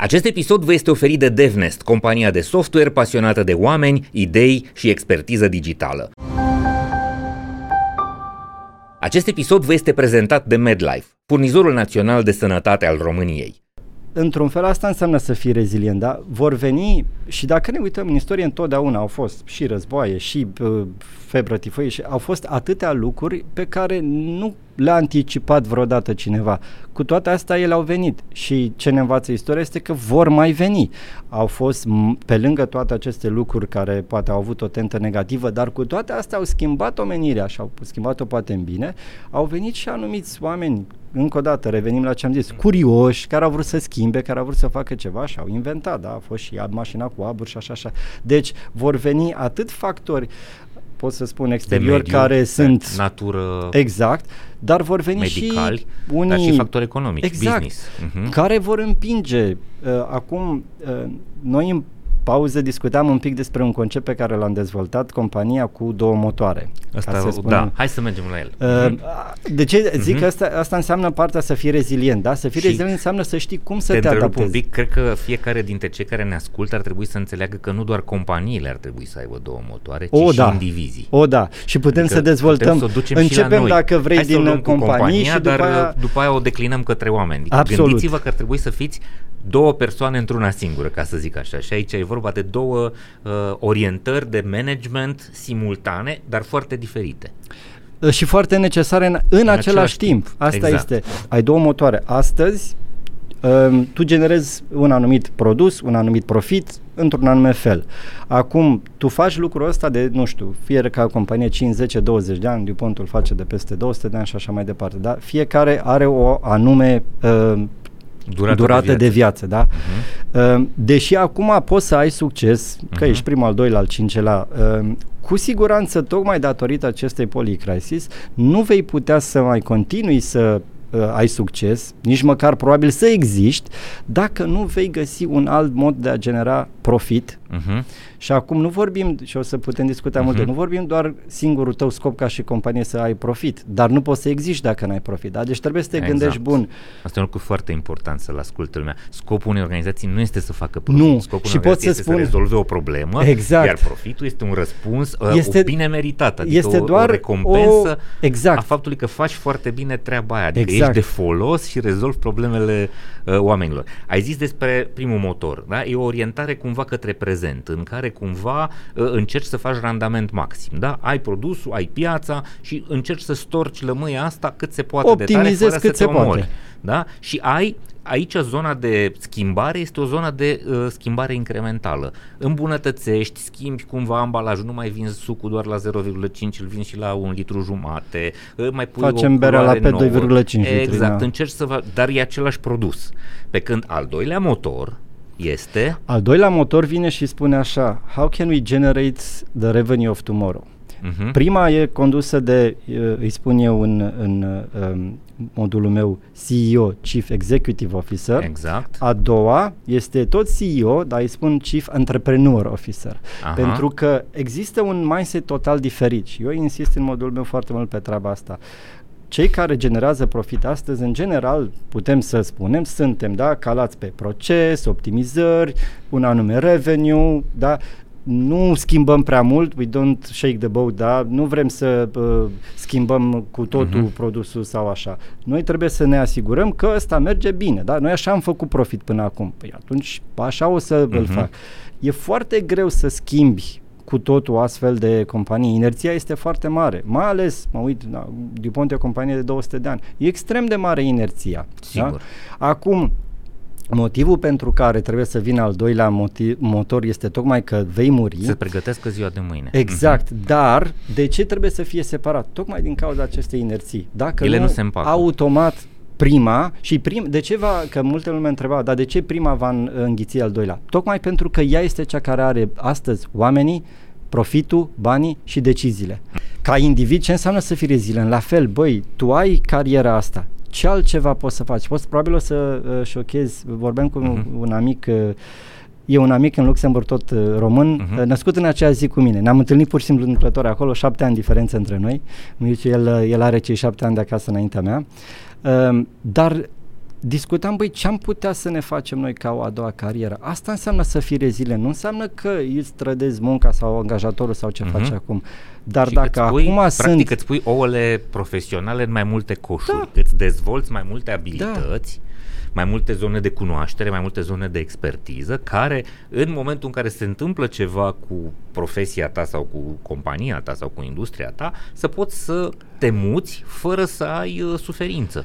Acest episod vă este oferit de DevNest, compania de software pasionată de oameni, idei și expertiză digitală. Acest episod vă este prezentat de MedLife, furnizorul național de sănătate al României într-un fel asta înseamnă să fii rezilient, da? Vor veni și dacă ne uităm în istorie întotdeauna au fost și războaie și uh, febră tifoie și au fost atâtea lucruri pe care nu le-a anticipat vreodată cineva. Cu toate astea ele au venit și ce ne învață istoria este că vor mai veni. Au fost pe lângă toate aceste lucruri care poate au avut o tentă negativă, dar cu toate astea au schimbat omenirea și au schimbat-o poate în bine, au venit și anumiți oameni încă o dată, revenim la ce am zis, curioși, care au vrut să schimbe, care au vrut să facă ceva și au inventat, da, a fost și mașina cu aburi și așa, așa. Deci vor veni atât factori pot să spun exterior mediu, care sunt natură exact, dar vor veni medicali, și unii dar și factori economici, exact, business. Uh-huh. care vor împinge uh, acum uh, noi în pauză discutam un pic despre un concept pe care l-am dezvoltat, compania cu două motoare. Asta, să spunem. da, hai să mergem la el. Uh, de ce zic uh-huh. că asta, asta înseamnă partea să fii rezilient, da? Să fii și rezilient înseamnă să știi cum să te, te adaptezi. un pic, cred că fiecare dintre cei care ne ascultă ar trebui să înțeleagă că nu doar companiile ar trebui să aibă două motoare, ci o, și da. indivizii. O, da. Și putem adică să dezvoltăm. Putem să Începem dacă vrei hai din companii compania, și după dar aia... după aia o declinăm către oameni. Absolut. Gândiți-vă că ar trebui să fiți două persoane într-una singură, ca să zic așa. Și aici e vorba de două uh, orientări de management simultane, dar foarte diferite uh, și foarte necesare în, în, în același, același timp. timp. Asta exact. este. Ai două motoare. Astăzi um, tu generezi un anumit produs, un anumit profit într-un anume fel. Acum, tu faci lucrul ăsta de, nu știu, fie ca companie 5, 10, 20 de ani, DuPont îl face de peste 200 de ani și așa mai departe, da? Fiecare are o anume uh, durată, durată de, viață. de viață. Da? Uh-huh. Deși acum poți să ai succes, că uh-huh. ești primul, al doilea, al cincelea, uh, cu siguranță, tocmai datorită acestei policrisis, nu vei putea să mai continui să uh, ai succes, nici măcar probabil să existi, dacă nu vei găsi un alt mod de a genera profit uh-huh. Și acum nu vorbim, și o să putem discuta uh-huh. multe, nu vorbim doar singurul tău scop ca și companie să ai profit, dar nu poți să existi dacă n-ai profit. Da? Deci trebuie să te exact. gândești bun. Asta e un lucru foarte important să-l ascultă lumea. Scopul unei organizații nu este să facă profit. Nu. Scopul și unei pot să este spun... să rezolve o problemă, exact. iar profitul este un răspuns uh, este, o bine meritat, adică este o, doar o recompensă o, exact. a faptului că faci foarte bine treaba aia, adică exact. Ești de folos și rezolvi problemele uh, oamenilor. Ai zis despre primul motor, da? e o orientare cumva către prezent, în care cumva uh, încerci să faci randament maxim. Da? Ai produsul, ai piața și încerci să storci lămâia asta cât se poate Optimizezi de tare fără cât să te se omori. poate. Da? Și ai aici zona de schimbare este o zonă de uh, schimbare incrementală. Îmbunătățești, schimbi cumva ambalajul, nu mai vinzi sucul doar la 0,5, îl vinzi și la un litru jumate, uh, mai pui Facem o berea la pe 2,5 litri. Exact, da. încerci să va, dar e același produs. Pe când al doilea motor, este? Al doilea motor vine și spune așa, how can we generate the revenue of tomorrow? Uh-huh. Prima e condusă de, îi spun eu în, în um, modulul meu, CEO, Chief Executive Officer. Exact. A doua este tot CEO, dar îi spun Chief Entrepreneur Officer. Aha. Pentru că există un mindset total diferit și eu insist în modulul meu foarte mult pe treaba asta cei care generează profit astăzi, în general, putem să spunem, suntem, da, calați pe proces, optimizări, un anume revenue, da, nu schimbăm prea mult, we don't shake the boat, da, nu vrem să uh, schimbăm cu totul uh-huh. produsul sau așa. Noi trebuie să ne asigurăm că ăsta merge bine, da, noi așa am făcut profit până acum, păi atunci așa o să uh-huh. îl fac. E foarte greu să schimbi cu totul astfel de companii. Inerția este foarte mare, mai ales, mă uit, da, DuPont e o companie de 200 de ani. E extrem de mare inerția. Sigur. Da? Acum, Motivul pentru care trebuie să vină al doilea motiv, motor este tocmai că vei muri. Să pregătească ziua de mâine. Exact, uh-huh. dar de ce trebuie să fie separat? Tocmai din cauza acestei inerții. Dacă Ele nu, nu se împacă. automat prima și prim, de ce va, că multe lume întreba, dar de ce prima va înghiți al doilea? Tocmai pentru că ea este cea care are astăzi oamenii, profitul, banii și deciziile. Ca individ, ce înseamnă să fii rezilent? La fel, băi, tu ai cariera asta, ce altceva poți să faci? Poți probabil o să uh, șochezi, vorbeam cu uh-huh. un amic uh, E un amic în Luxemburg, tot uh, român, uh-huh. născut în acea zi cu mine. Ne-am întâlnit pur și simplu întâmplător acolo, șapte ani diferență între noi. El, el are cei șapte ani de acasă înaintea mea. Uh, dar discutam, băi, ce am putea să ne facem noi ca o a doua carieră? Asta înseamnă să fii rezilient, nu înseamnă că îți trădezi munca sau angajatorul sau ce uh-huh. faci acum. Dar și dacă pui, acum practic sunt... îți pui ouăle profesionale în mai multe coșuri, da. îți dezvolți mai multe abilități, da. mai multe zone de cunoaștere, mai multe zone de expertiză, care în momentul în care se întâmplă ceva cu profesia ta sau cu compania ta sau cu industria ta, să poți să te muți fără să ai uh, suferință.